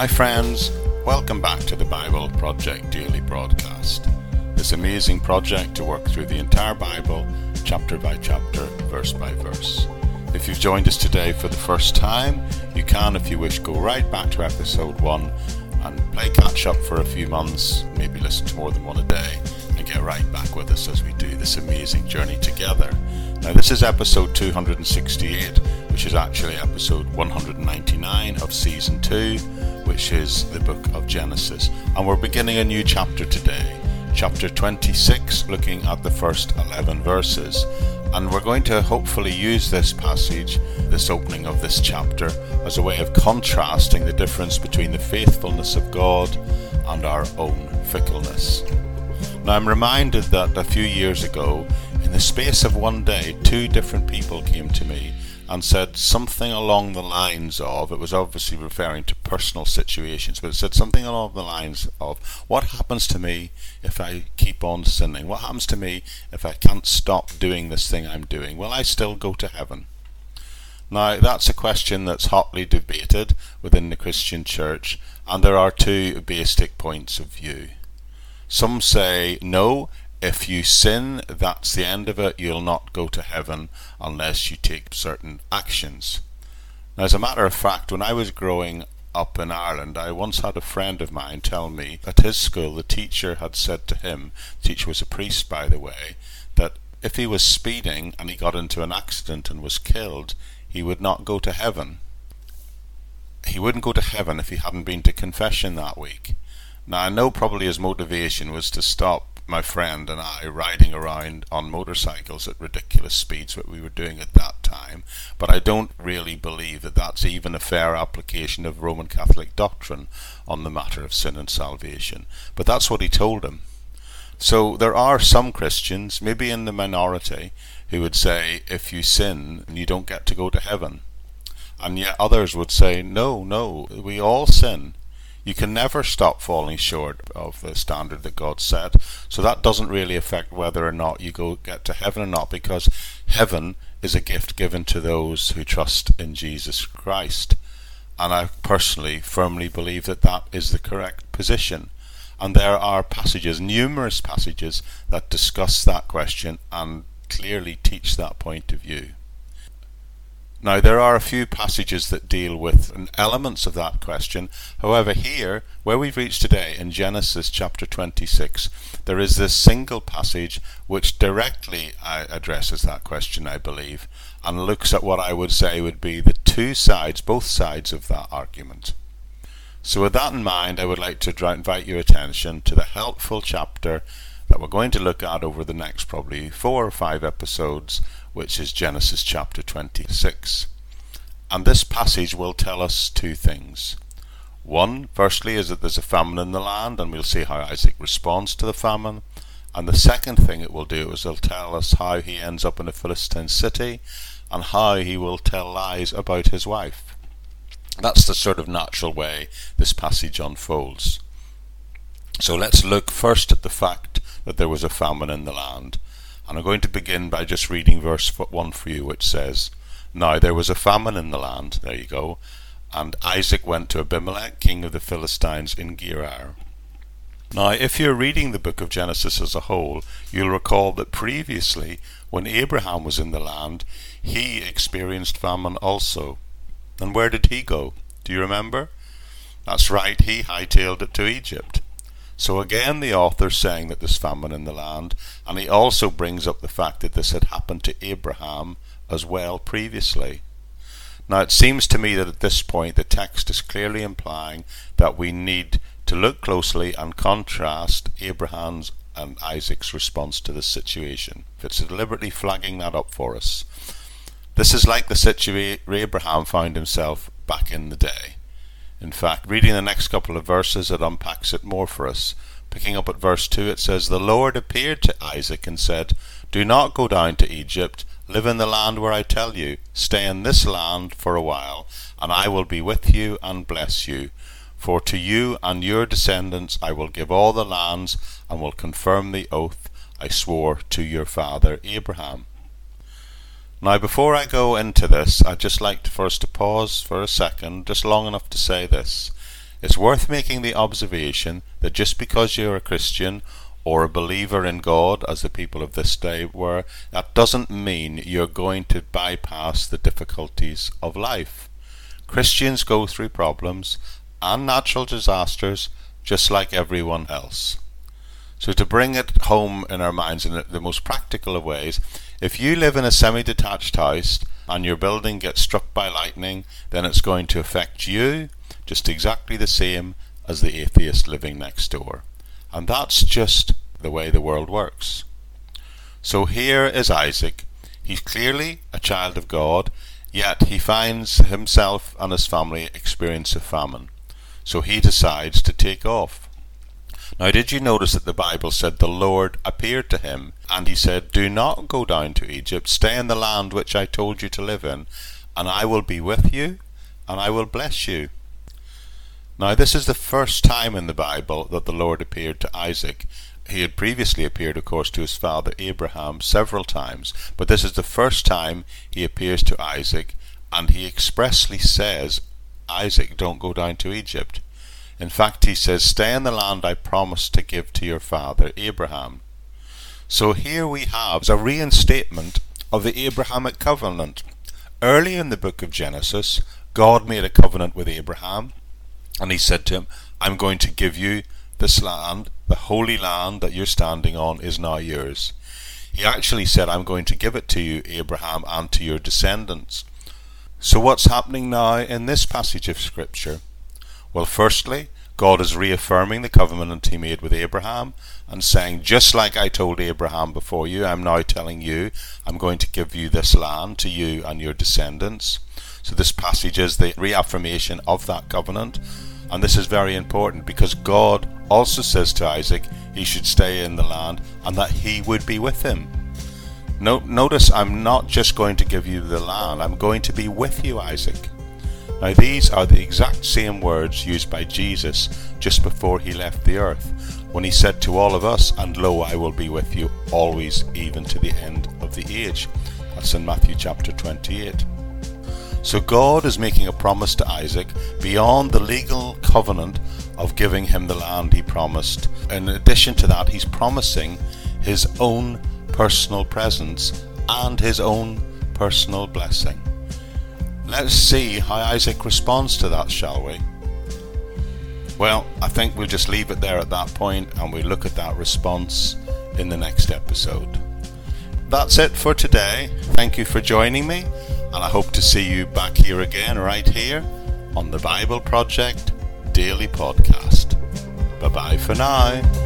Hi, friends. Welcome back to the Bible Project Daily broadcast. This amazing project to work through the entire Bible, chapter by chapter, verse by verse. If you've joined us today for the first time, you can, if you wish, go right back to episode 1 and play catch up for a few months, maybe listen to more than one a day, and get right back with us as we do this amazing journey together. Now, this is episode 268, which is actually episode 199 of season 2, which is the book of Genesis. And we're beginning a new chapter today, chapter 26, looking at the first 11 verses. And we're going to hopefully use this passage, this opening of this chapter, as a way of contrasting the difference between the faithfulness of God and our own fickleness. Now, I'm reminded that a few years ago, in the space of one day, two different people came to me and said something along the lines of, it was obviously referring to personal situations, but it said something along the lines of, What happens to me if I keep on sinning? What happens to me if I can't stop doing this thing I'm doing? Will I still go to heaven? Now, that's a question that's hotly debated within the Christian church, and there are two basic points of view. Some say, no, if you sin, that's the end of it. You'll not go to heaven unless you take certain actions. Now, as a matter of fact, when I was growing up in Ireland, I once had a friend of mine tell me at his school the teacher had said to him, the teacher was a priest by the way, that if he was speeding and he got into an accident and was killed, he would not go to heaven. He wouldn't go to heaven if he hadn't been to confession that week. Now, I know probably his motivation was to stop my friend and I riding around on motorcycles at ridiculous speeds, what we were doing at that time, but I don't really believe that that's even a fair application of Roman Catholic doctrine on the matter of sin and salvation. But that's what he told him. So there are some Christians, maybe in the minority, who would say if you sin, you don't get to go to heaven. And yet others would say, no, no, we all sin. You can never stop falling short of the standard that God set. So that doesn't really affect whether or not you go get to heaven or not, because heaven is a gift given to those who trust in Jesus Christ. And I personally firmly believe that that is the correct position. And there are passages, numerous passages, that discuss that question and clearly teach that point of view. Now, there are a few passages that deal with elements of that question. However, here, where we've reached today in Genesis chapter 26, there is this single passage which directly uh, addresses that question, I believe, and looks at what I would say would be the two sides, both sides of that argument. So, with that in mind, I would like to invite your attention to the helpful chapter that we're going to look at over the next probably four or five episodes which is Genesis chapter 26. And this passage will tell us two things. One, firstly, is that there's a famine in the land, and we'll see how Isaac responds to the famine. And the second thing it will do is it'll tell us how he ends up in a Philistine city and how he will tell lies about his wife. That's the sort of natural way this passage unfolds. So let's look first at the fact that there was a famine in the land. And I'm going to begin by just reading verse 1 for you, which says, Now there was a famine in the land, there you go, and Isaac went to Abimelech, king of the Philistines, in Gerar. Now, if you're reading the book of Genesis as a whole, you'll recall that previously, when Abraham was in the land, he experienced famine also. And where did he go? Do you remember? That's right, he hightailed it to Egypt. So again, the author's saying that there's famine in the land, and he also brings up the fact that this had happened to Abraham as well previously. Now, it seems to me that at this point the text is clearly implying that we need to look closely and contrast Abraham's and Isaac's response to this situation. It's deliberately flagging that up for us. This is like the situation Abraham found himself back in the day. In fact, reading the next couple of verses, it unpacks it more for us. Picking up at verse 2, it says, The Lord appeared to Isaac and said, Do not go down to Egypt. Live in the land where I tell you. Stay in this land for a while, and I will be with you and bless you. For to you and your descendants I will give all the lands, and will confirm the oath I swore to your father Abraham. Now, before I go into this, I'd just like to first to pause for a second, just long enough to say this. it's worth making the observation that just because you're a Christian or a believer in God, as the people of this day were, that doesn't mean you're going to bypass the difficulties of life. Christians go through problems and natural disasters just like everyone else. So, to bring it home in our minds in the most practical of ways, if you live in a semi detached house and your building gets struck by lightning, then it's going to affect you just exactly the same as the atheist living next door. And that's just the way the world works. So here is Isaac. He's clearly a child of God, yet he finds himself and his family experience a famine. So he decides to take off. Now, did you notice that the Bible said the Lord appeared to him, and he said, Do not go down to Egypt, stay in the land which I told you to live in, and I will be with you, and I will bless you. Now, this is the first time in the Bible that the Lord appeared to Isaac. He had previously appeared, of course, to his father Abraham several times, but this is the first time he appears to Isaac, and he expressly says, Isaac, don't go down to Egypt. In fact, he says, Stay in the land I promised to give to your father Abraham. So here we have a reinstatement of the Abrahamic covenant. Early in the book of Genesis, God made a covenant with Abraham and he said to him, I'm going to give you this land, the holy land that you're standing on is now yours. He actually said, I'm going to give it to you, Abraham, and to your descendants. So what's happening now in this passage of Scripture? Well, firstly, God is reaffirming the covenant he made with Abraham and saying, just like I told Abraham before you, I'm now telling you, I'm going to give you this land to you and your descendants. So this passage is the reaffirmation of that covenant and this is very important because God also says to Isaac he should stay in the land and that he would be with him. notice I'm not just going to give you the land, I'm going to be with you, Isaac. Now, these are the exact same words used by Jesus just before he left the earth, when he said to all of us, And lo, I will be with you always, even to the end of the age. That's in Matthew chapter 28. So God is making a promise to Isaac beyond the legal covenant of giving him the land he promised. In addition to that, he's promising his own personal presence and his own personal blessing. Let's see how Isaac responds to that, shall we? Well, I think we'll just leave it there at that point and we'll look at that response in the next episode. That's it for today. Thank you for joining me and I hope to see you back here again, right here on the Bible Project Daily Podcast. Bye bye for now.